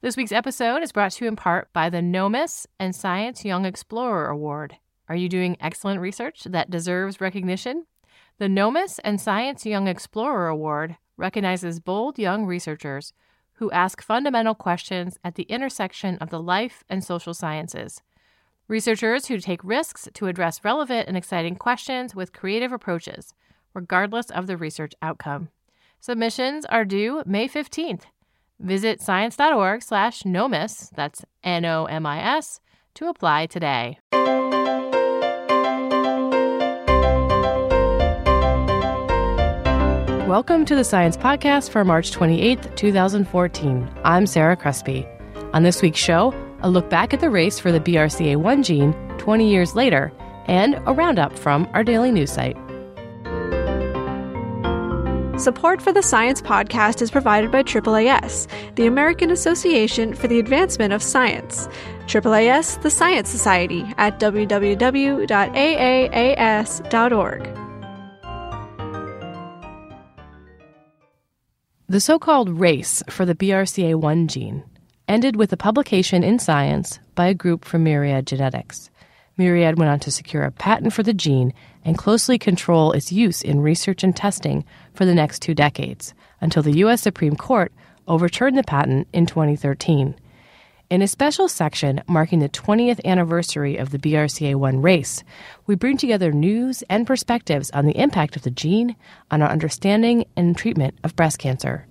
This week's episode is brought to you in part by the NOMIS and Science Young Explorer Award. Are you doing excellent research that deserves recognition? The NOMIS and Science Young Explorer Award recognizes bold young researchers who ask fundamental questions at the intersection of the life and social sciences. Researchers who take risks to address relevant and exciting questions with creative approaches, regardless of the research outcome. Submissions are due May 15th. Visit science.org slash NOMIS, that's N O M I S, to apply today. Welcome to the Science Podcast for March 28th, 2014. I'm Sarah Crespi. On this week's show, a look back at the race for the BRCA1 gene 20 years later, and a roundup from our daily news site. Support for the Science Podcast is provided by AAAS, the American Association for the Advancement of Science. AAAS, the Science Society, at www.aaas.org. The so called race for the BRCA1 gene ended with a publication in Science by a group from Myriad Genetics. Myriad went on to secure a patent for the gene and closely control its use in research and testing for the next two decades, until the U.S. Supreme Court overturned the patent in 2013. In a special section marking the 20th anniversary of the BRCA1 race, we bring together news and perspectives on the impact of the gene on our understanding and treatment of breast cancer.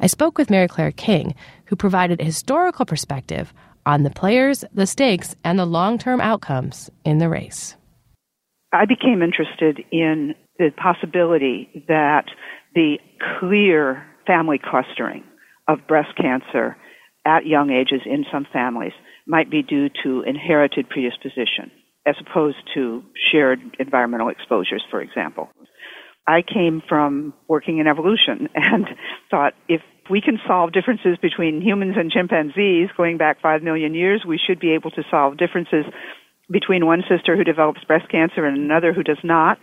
I spoke with Mary Claire King, who provided a historical perspective on the players, the stakes, and the long term outcomes in the race. I became interested in the possibility that the clear family clustering of breast cancer at young ages in some families might be due to inherited predisposition as opposed to shared environmental exposures, for example. I came from working in evolution and thought if we can solve differences between humans and chimpanzees going back five million years, we should be able to solve differences between one sister who develops breast cancer and another who does not.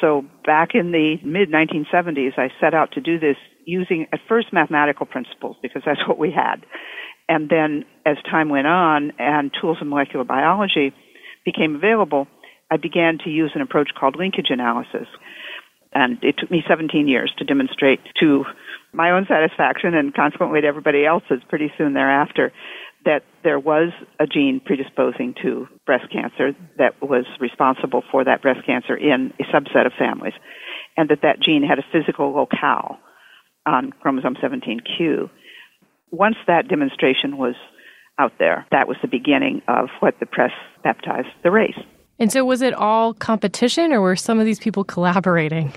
So back in the mid 1970s, I set out to do this using at first mathematical principles because that's what we had. And then as time went on and tools of molecular biology became available, I began to use an approach called linkage analysis. And it took me 17 years to demonstrate to my own satisfaction and consequently to everybody else's pretty soon thereafter that there was a gene predisposing to breast cancer that was responsible for that breast cancer in a subset of families and that that gene had a physical locale on chromosome 17q. Once that demonstration was out there, that was the beginning of what the press baptized the race. And so, was it all competition, or were some of these people collaborating?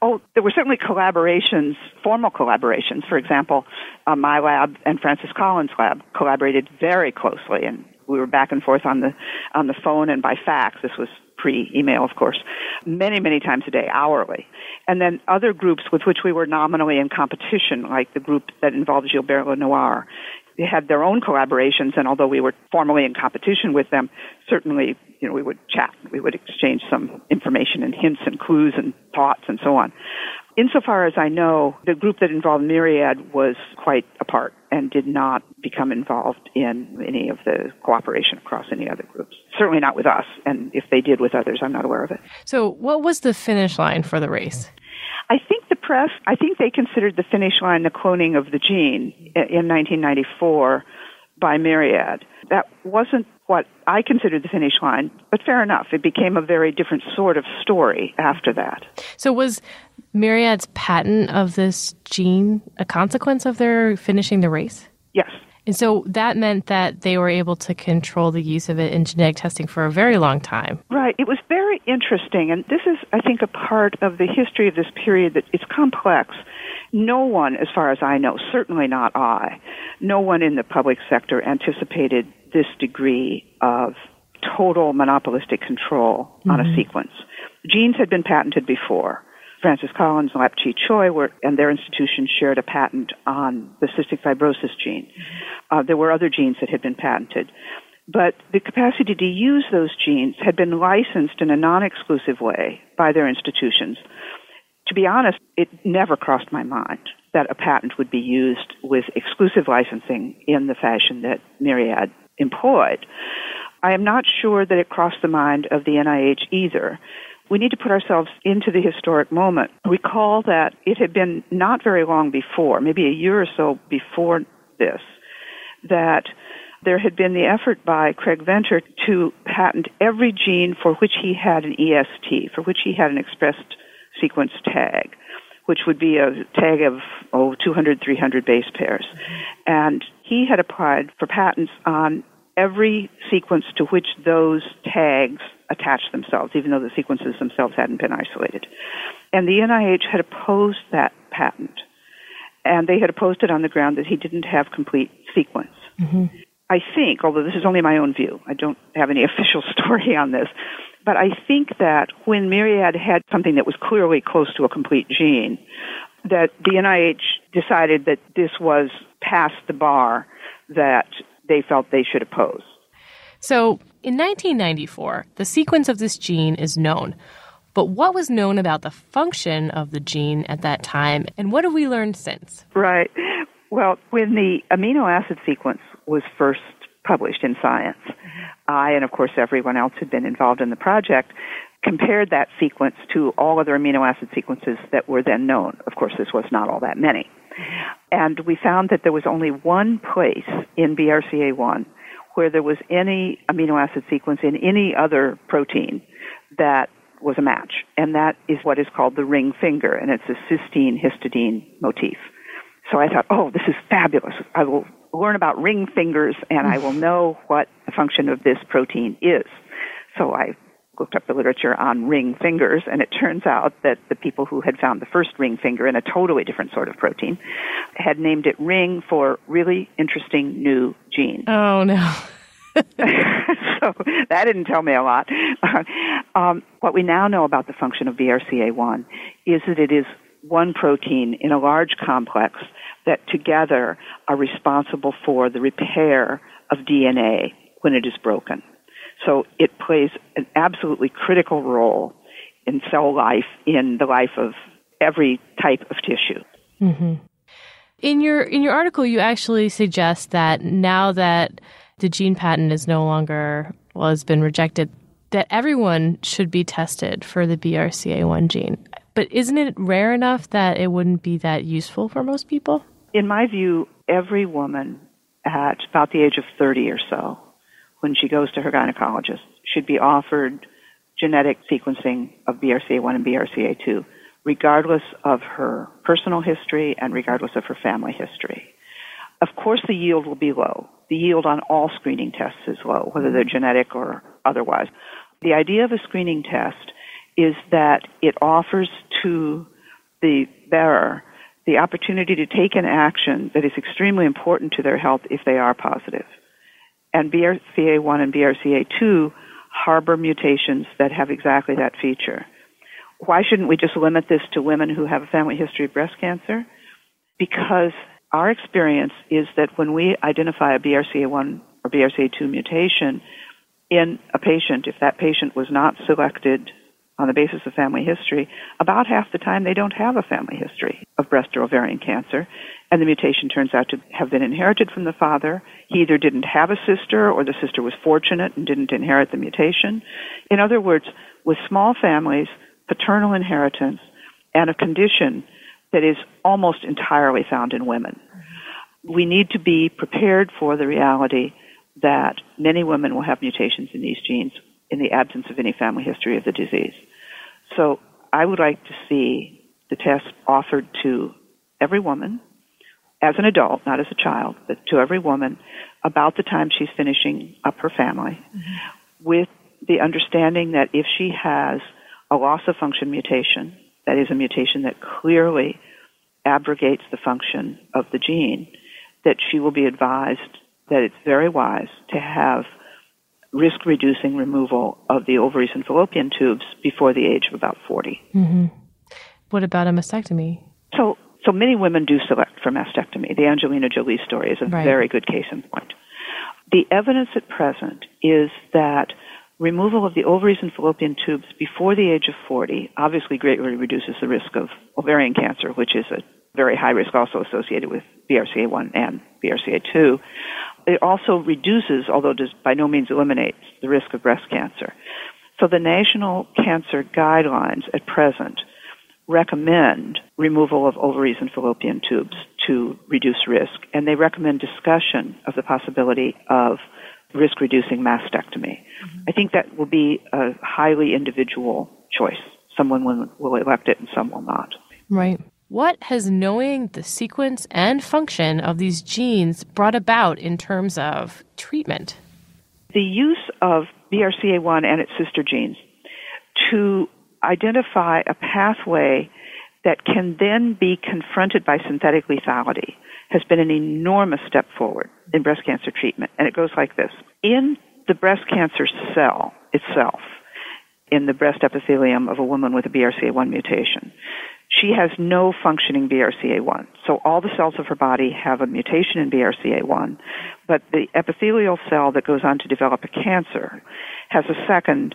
Oh, there were certainly collaborations, formal collaborations. For example, uh, my lab and Francis Collins' lab collaborated very closely, and we were back and forth on the on the phone and by fax. This was pre-email, of course, many many times a day, hourly. And then other groups with which we were nominally in competition, like the group that involved Gilbert Lenoir, they had their own collaborations, and although we were formally in competition with them, certainly, you know, we would chat, we would exchange some information and hints and clues and thoughts and so on. Insofar as I know, the group that involved Myriad was quite apart and did not become involved in any of the cooperation across any other groups. Certainly not with us, and if they did with others, I'm not aware of it. So, what was the finish line for the race? I think the press, I think they considered the finish line the cloning of the gene in 1994 by Myriad. That wasn't what I considered the finish line, but fair enough. It became a very different sort of story after that. So, was Myriad's patent of this gene a consequence of their finishing the race? Yes. And so that meant that they were able to control the use of it in genetic testing for a very long time. Right. It was very interesting. And this is, I think, a part of the history of this period that it's complex. No one, as far as I know, certainly not I, no one in the public sector anticipated this degree of total monopolistic control mm-hmm. on a mm-hmm. sequence. Genes had been patented before. Francis Collins and Lap Chi Choi were, and their institution shared a patent on the cystic fibrosis gene. Uh, there were other genes that had been patented. But the capacity to use those genes had been licensed in a non-exclusive way by their institutions. To be honest, it never crossed my mind that a patent would be used with exclusive licensing in the fashion that Myriad employed. I am not sure that it crossed the mind of the NIH either. We need to put ourselves into the historic moment. Recall that it had been not very long before, maybe a year or so before this, that there had been the effort by Craig Venter to patent every gene for which he had an EST, for which he had an expressed sequence tag, which would be a tag of, oh, 200, 300 base pairs. And he had applied for patents on every sequence to which those tags attach themselves, even though the sequences themselves hadn't been isolated. And the NIH had opposed that patent. And they had opposed it on the ground that he didn't have complete sequence. Mm-hmm. I think, although this is only my own view, I don't have any official story on this, but I think that when Myriad had something that was clearly close to a complete gene, that the NIH decided that this was past the bar that they felt they should oppose. So, in 1994, the sequence of this gene is known. But what was known about the function of the gene at that time, and what have we learned since? Right. Well, when the amino acid sequence was first published in Science, I and of course everyone else who'd been involved in the project compared that sequence to all other amino acid sequences that were then known. Of course, this was not all that many. And we found that there was only one place in BRCA1 where there was any amino acid sequence in any other protein that was a match. And that is what is called the ring finger, and it's a cysteine histidine motif. So I thought, oh, this is fabulous. I will learn about ring fingers and I will know what the function of this protein is. So I looked up the literature on ring fingers, and it turns out that the people who had found the first ring finger in a totally different sort of protein had named it ring for really interesting new gene. Oh, no. so that didn't tell me a lot. um, what we now know about the function of BRCA1 is that it is one protein in a large complex that together are responsible for the repair of DNA when it is broken. So it plays an absolutely critical role in cell life, in the life of every type of tissue. Mm-hmm. In your in your article, you actually suggest that now that the gene patent is no longer well has been rejected, that everyone should be tested for the BRCA1 gene. But isn't it rare enough that it wouldn't be that useful for most people? In my view, every woman at about the age of 30 or so when she goes to her gynecologist should be offered genetic sequencing of BRCA1 and BRCA2, regardless of her personal history and regardless of her family history. Of course, the yield will be low. The yield on all screening tests is low, whether they're genetic or otherwise. The idea of a screening test is that it offers to the bearer the opportunity to take an action that is extremely important to their health if they are positive and BRCA1 and BRCA2 harbor mutations that have exactly that feature. Why shouldn't we just limit this to women who have a family history of breast cancer? Because our experience is that when we identify a BRCA1 or BRCA2 mutation in a patient, if that patient was not selected on the basis of family history, about half the time they don't have a family history of breast or ovarian cancer, and the mutation turns out to have been inherited from the father. He either didn't have a sister or the sister was fortunate and didn't inherit the mutation. In other words, with small families, paternal inheritance, and a condition that is almost entirely found in women. We need to be prepared for the reality that many women will have mutations in these genes in the absence of any family history of the disease. So I would like to see the test offered to every woman as an adult, not as a child, but to every woman about the time she's finishing up her family mm-hmm. with the understanding that if she has a loss of function mutation, that is a mutation that clearly abrogates the function of the gene, that she will be advised that it's very wise to have risk reducing removal of the ovaries and fallopian tubes before the age of about 40. Mm-hmm. What about a mastectomy? So, so many women do select for mastectomy. The Angelina Jolie story is a right. very good case in point. The evidence at present is that removal of the ovaries and fallopian tubes before the age of 40 obviously greatly reduces the risk of ovarian cancer, which is a very high risk also associated with BRCA1 and BRCA2. It also reduces, although does by no means eliminates, the risk of breast cancer. So the national cancer guidelines at present recommend removal of ovaries and fallopian tubes to reduce risk, and they recommend discussion of the possibility of risk reducing mastectomy. Mm-hmm. I think that will be a highly individual choice. Someone will, will elect it and some will not. Right. What has knowing the sequence and function of these genes brought about in terms of treatment? The use of BRCA1 and its sister genes to identify a pathway that can then be confronted by synthetic lethality has been an enormous step forward in breast cancer treatment. And it goes like this. In the breast cancer cell itself, in the breast epithelium of a woman with a BRCA1 mutation, she has no functioning BRCA1. So all the cells of her body have a mutation in BRCA1, but the epithelial cell that goes on to develop a cancer has a second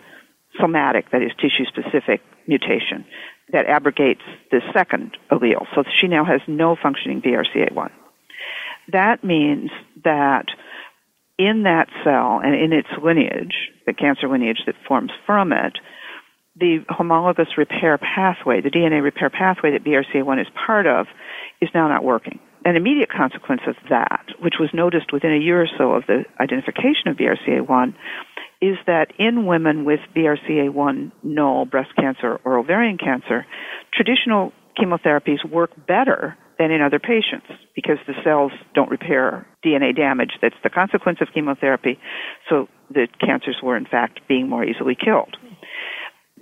somatic, that is tissue specific mutation that abrogates the second allele. So she now has no functioning BRCA1. That means that in that cell and in its lineage, the cancer lineage that forms from it, the homologous repair pathway, the DNA repair pathway that BRCA1 is part of, is now not working. An immediate consequence of that, which was noticed within a year or so of the identification of BRCA1, is that in women with BRCA1 null breast cancer or ovarian cancer, traditional chemotherapies work better than in other patients because the cells don't repair DNA damage that's the consequence of chemotherapy. So the cancers were in fact being more easily killed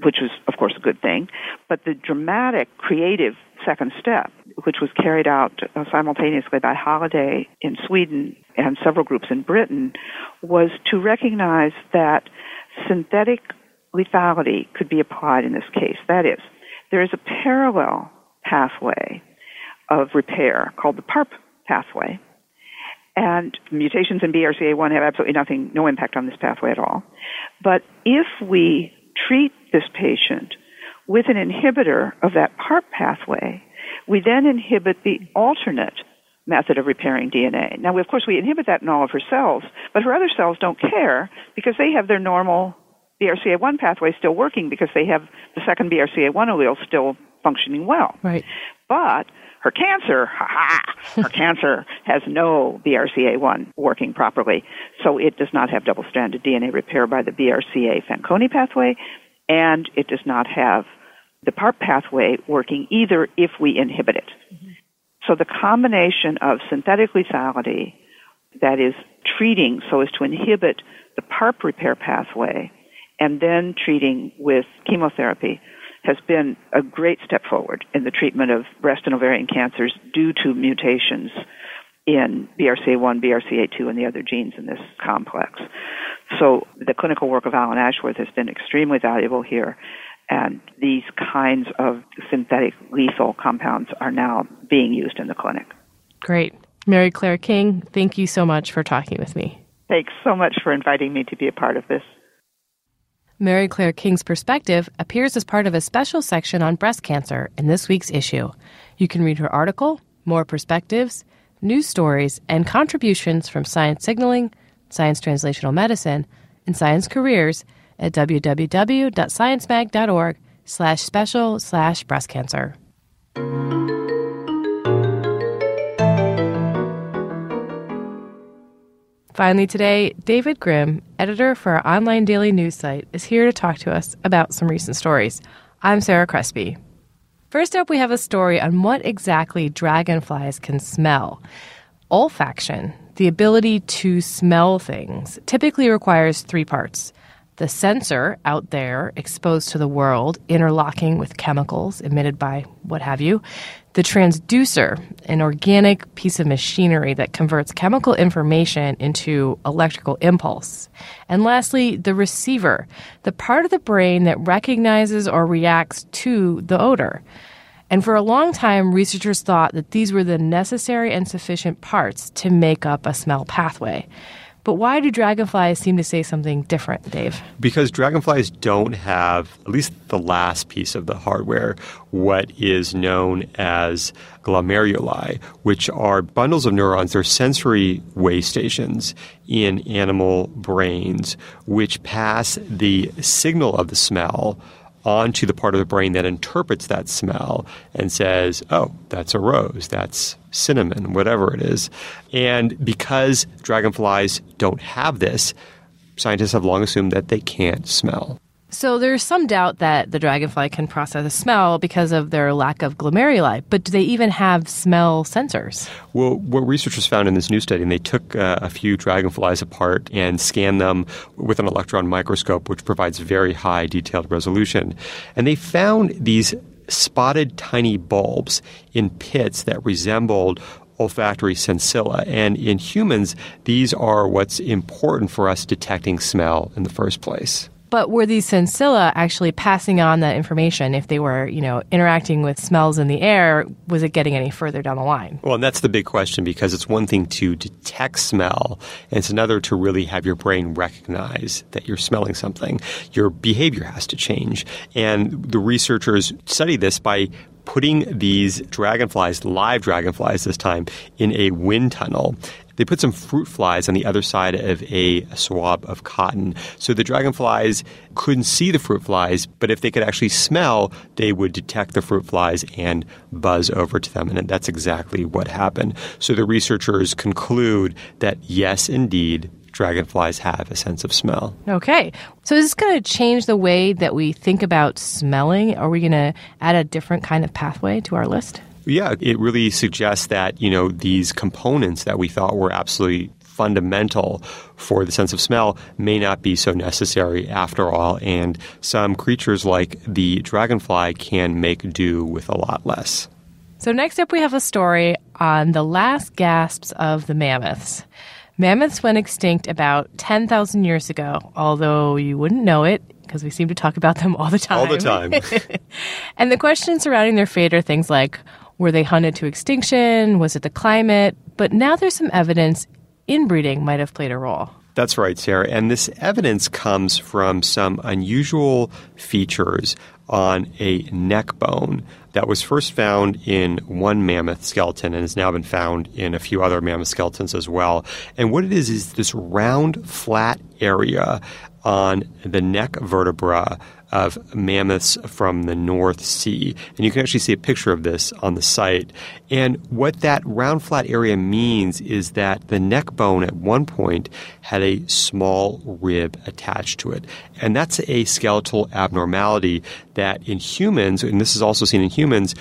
which was, of course, a good thing. But the dramatic, creative second step, which was carried out uh, simultaneously by Helleday in Sweden and several groups in Britain, was to recognize that synthetic lethality could be applied in this case. That is, there is a parallel pathway of repair called the PARP pathway. And mutations in BRCA1 have absolutely nothing, no impact on this pathway at all. But if we treat this patient with an inhibitor of that PARP pathway, we then inhibit the alternate method of repairing DNA. Now, of course, we inhibit that in all of her cells, but her other cells don't care because they have their normal BRCA1 pathway still working because they have the second BRCA1 allele still functioning well. Right. But her cancer, ha ha, her cancer has no BRCA1 working properly, so it does not have double-stranded DNA repair by the BRCA Fanconi pathway, and it does not have the PARP pathway working either if we inhibit it. Mm-hmm. So the combination of synthetic lethality, that is treating so as to inhibit the PARP repair pathway, and then treating with chemotherapy has been a great step forward in the treatment of breast and ovarian cancers due to mutations in BRCA1, BRCA2, and the other genes in this complex. So the clinical work of Alan Ashworth has been extremely valuable here, and these kinds of synthetic lethal compounds are now being used in the clinic. Great. Mary Claire King, thank you so much for talking with me. Thanks so much for inviting me to be a part of this. Mary Claire King's perspective appears as part of a special section on breast cancer in this week's issue. You can read her article, more perspectives, news stories, and contributions from science signaling, science translational medicine, and science careers at www.sciencemag.org slash special slash breast cancer. Finally, today, David Grimm, editor for our online daily news site, is here to talk to us about some recent stories. I'm Sarah Crespi. First up, we have a story on what exactly dragonflies can smell. Olfaction, the ability to smell things, typically requires three parts the sensor out there exposed to the world, interlocking with chemicals emitted by what have you, the transducer, an organic piece of machinery that converts chemical information into electrical impulse. And lastly, the receiver, the part of the brain that recognizes or reacts to the odor. And for a long time, researchers thought that these were the necessary and sufficient parts to make up a smell pathway. But why do dragonflies seem to say something different, Dave? Because dragonflies don't have, at least the last piece of the hardware, what is known as glomeruli, which are bundles of neurons. They're sensory way stations in animal brains, which pass the signal of the smell onto the part of the brain that interprets that smell and says, oh, that's a rose, that's cinnamon, whatever it is. And because dragonflies don't have this, scientists have long assumed that they can't smell. So there's some doubt that the dragonfly can process a smell because of their lack of glomeruli, but do they even have smell sensors? Well, what researchers found in this new study, and they took uh, a few dragonflies apart and scanned them with an electron microscope, which provides very high detailed resolution. And they found these spotted tiny bulbs in pits that resembled olfactory sensilla. And in humans, these are what's important for us detecting smell in the first place. But were these sensilla actually passing on that information if they were, you know, interacting with smells in the air? Was it getting any further down the line? Well, and that's the big question because it's one thing to detect smell, and it's another to really have your brain recognize that you're smelling something. Your behavior has to change. And the researchers study this by putting these dragonflies, live dragonflies this time, in a wind tunnel they put some fruit flies on the other side of a swab of cotton. So the dragonflies couldn't see the fruit flies, but if they could actually smell, they would detect the fruit flies and buzz over to them. And that's exactly what happened. So the researchers conclude that yes, indeed, dragonflies have a sense of smell. Okay. So is this going to change the way that we think about smelling? Are we going to add a different kind of pathway to our list? Yeah, it really suggests that, you know, these components that we thought were absolutely fundamental for the sense of smell may not be so necessary after all. And some creatures like the dragonfly can make do with a lot less. So, next up, we have a story on the last gasps of the mammoths. Mammoths went extinct about 10,000 years ago, although you wouldn't know it because we seem to talk about them all the time. All the time. and the questions surrounding their fate are things like were they hunted to extinction? Was it the climate? But now there's some evidence inbreeding might have played a role. That's right, Sarah. And this evidence comes from some unusual features on a neck bone that was first found in one mammoth skeleton and has now been found in a few other mammoth skeletons as well. And what it is is this round, flat area on the neck vertebra of mammoths from the North Sea. And you can actually see a picture of this on the site. And what that round flat area means is that the neck bone at one point had a small rib attached to it. And that's a skeletal abnormality that in humans, and this is also seen in humans,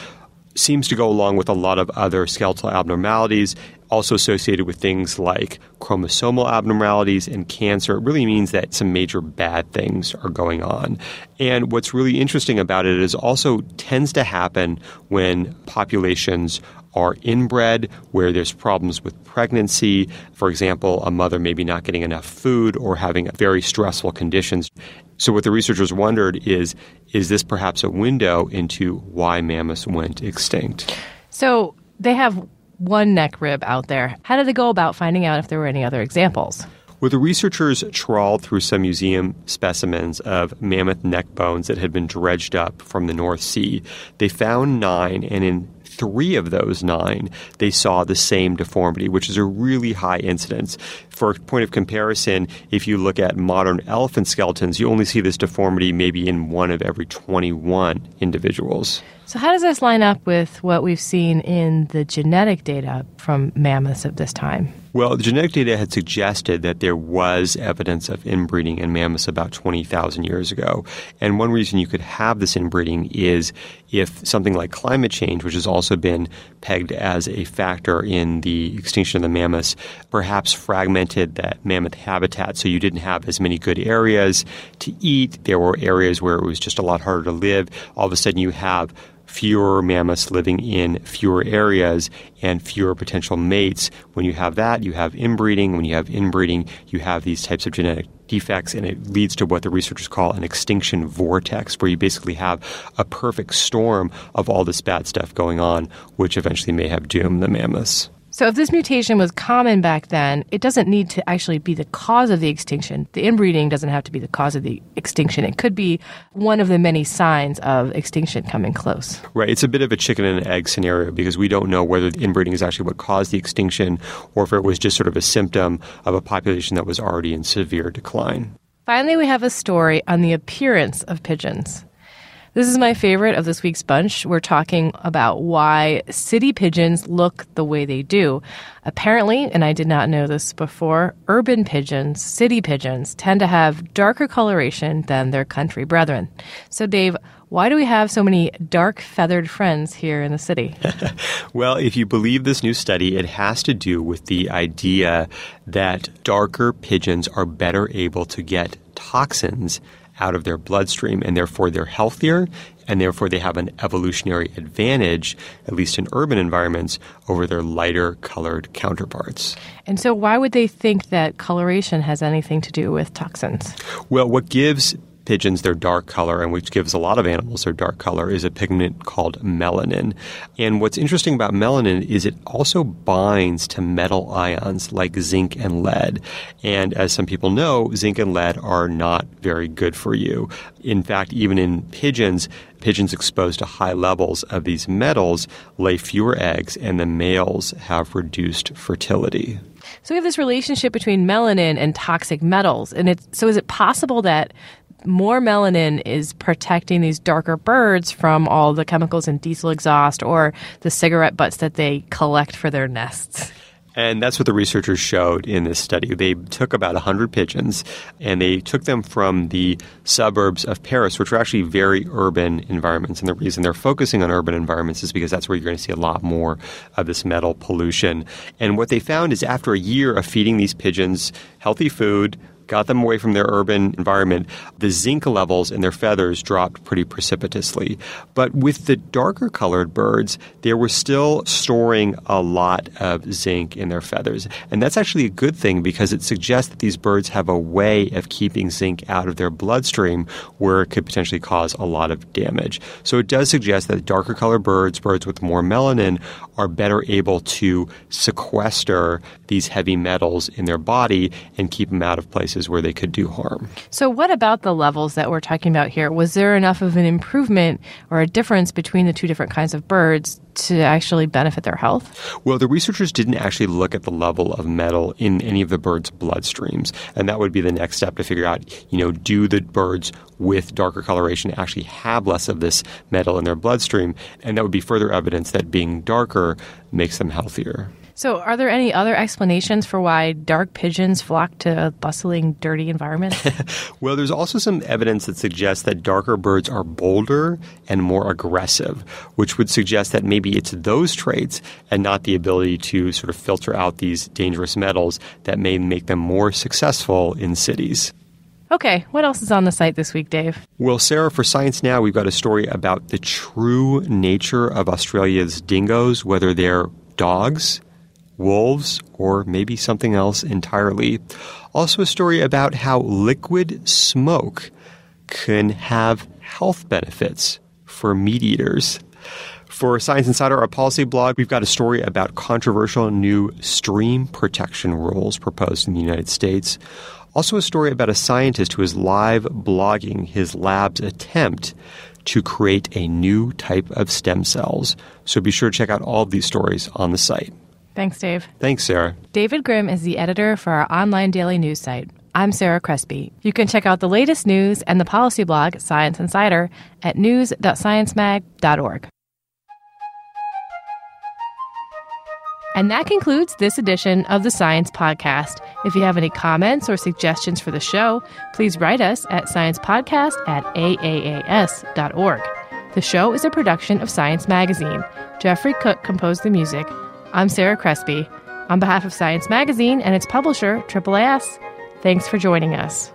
seems to go along with a lot of other skeletal abnormalities, also associated with things like chromosomal abnormalities and cancer. It really means that some major bad things are going on. And what's really interesting about it is also tends to happen when populations are inbred, where there's problems with pregnancy. For example, a mother maybe not getting enough food or having very stressful conditions. So, what the researchers wondered is is this perhaps a window into why mammoths went extinct? So, they have one neck rib out there. How did they go about finding out if there were any other examples? Well, the researchers trawled through some museum specimens of mammoth neck bones that had been dredged up from the North Sea. They found nine, and in three of those nine, they saw the same deformity, which is a really high incidence. For a point of comparison, if you look at modern elephant skeletons, you only see this deformity maybe in one of every 21 individuals. So, how does this line up with what we've seen in the genetic data from mammoths of this time? Well, the genetic data had suggested that there was evidence of inbreeding in mammoths about 20,000 years ago. And one reason you could have this inbreeding is if something like climate change, which has also been pegged as a factor in the extinction of the mammoths, perhaps fragmented that mammoth habitat so you didn't have as many good areas to eat. There were areas where it was just a lot harder to live. All of a sudden, you have fewer mammoths living in fewer areas and fewer potential mates. When you have that, you have inbreeding. When you have inbreeding, you have these types of genetic defects, and it leads to what the researchers call an extinction vortex, where you basically have a perfect storm of all this bad stuff going on, which eventually may have doomed the mammoths. So, if this mutation was common back then, it doesn't need to actually be the cause of the extinction. The inbreeding doesn't have to be the cause of the extinction. It could be one of the many signs of extinction coming close. Right. It's a bit of a chicken and egg scenario because we don't know whether the inbreeding is actually what caused the extinction or if it was just sort of a symptom of a population that was already in severe decline. Finally, we have a story on the appearance of pigeons. This is my favorite of this week's bunch. We're talking about why city pigeons look the way they do. Apparently, and I did not know this before, urban pigeons, city pigeons, tend to have darker coloration than their country brethren. So, Dave, why do we have so many dark feathered friends here in the city? well, if you believe this new study, it has to do with the idea that darker pigeons are better able to get toxins out of their bloodstream, and therefore they're healthier, and therefore they have an evolutionary advantage, at least in urban environments, over their lighter colored counterparts. And so, why would they think that coloration has anything to do with toxins? Well, what gives pigeons their dark color, and which gives a lot of animals their dark color, is a pigment called melanin. And what's interesting about melanin is it also binds to metal ions like zinc and lead. And as some people know, zinc and lead are not very good for you. In fact, even in pigeons, pigeons exposed to high levels of these metals lay fewer eggs, and the males have reduced fertility. So we have this relationship between melanin and toxic metals, and it's so is it possible that more melanin is protecting these darker birds from all the chemicals in diesel exhaust or the cigarette butts that they collect for their nests. And that's what the researchers showed in this study. They took about 100 pigeons and they took them from the suburbs of Paris, which are actually very urban environments. And the reason they're focusing on urban environments is because that's where you're going to see a lot more of this metal pollution. And what they found is after a year of feeding these pigeons healthy food, got them away from their urban environment, the zinc levels in their feathers dropped pretty precipitously. But with the darker colored birds, they were still storing a lot of zinc in their feathers. And that's actually a good thing because it suggests that these birds have a way of keeping zinc out of their bloodstream where it could potentially cause a lot of damage. So it does suggest that darker colored birds, birds with more melanin, are better able to sequester these heavy metals in their body and keep them out of places where they could do harm. So, what about the levels that we're talking about here? Was there enough of an improvement or a difference between the two different kinds of birds to actually benefit their health? Well, the researchers didn't actually look at the level of metal in any of the birds' bloodstreams, and that would be the next step to figure out, you know, do the birds with darker coloration actually have less of this metal in their bloodstream, and that would be further evidence that being darker makes them healthier. So, are there any other explanations for why dark pigeons flock to bustling, dirty environments? well, there's also some evidence that suggests that darker birds are bolder and more aggressive, which would suggest that maybe it's those traits and not the ability to sort of filter out these dangerous metals that may make them more successful in cities. Okay, what else is on the site this week, Dave? Well, Sarah, for Science Now, we've got a story about the true nature of Australia's dingoes, whether they're dogs wolves, or maybe something else entirely. Also, a story about how liquid smoke can have health benefits for meat eaters. For Science Insider, our policy blog, we've got a story about controversial new stream protection rules proposed in the United States. Also, a story about a scientist who is live blogging his lab's attempt to create a new type of stem cells. So be sure to check out all of these stories on the site. Thanks, Dave. Thanks, Sarah. David Grimm is the editor for our online daily news site. I'm Sarah Crespi. You can check out the latest news and the policy blog, Science Insider, at news.sciencemag.org. And that concludes this edition of the Science Podcast. If you have any comments or suggestions for the show, please write us at sciencepodcast at aaas.org. The show is a production of Science Magazine. Jeffrey Cook composed the music. I'm Sarah Crespi. On behalf of Science Magazine and its publisher, AAAS, thanks for joining us.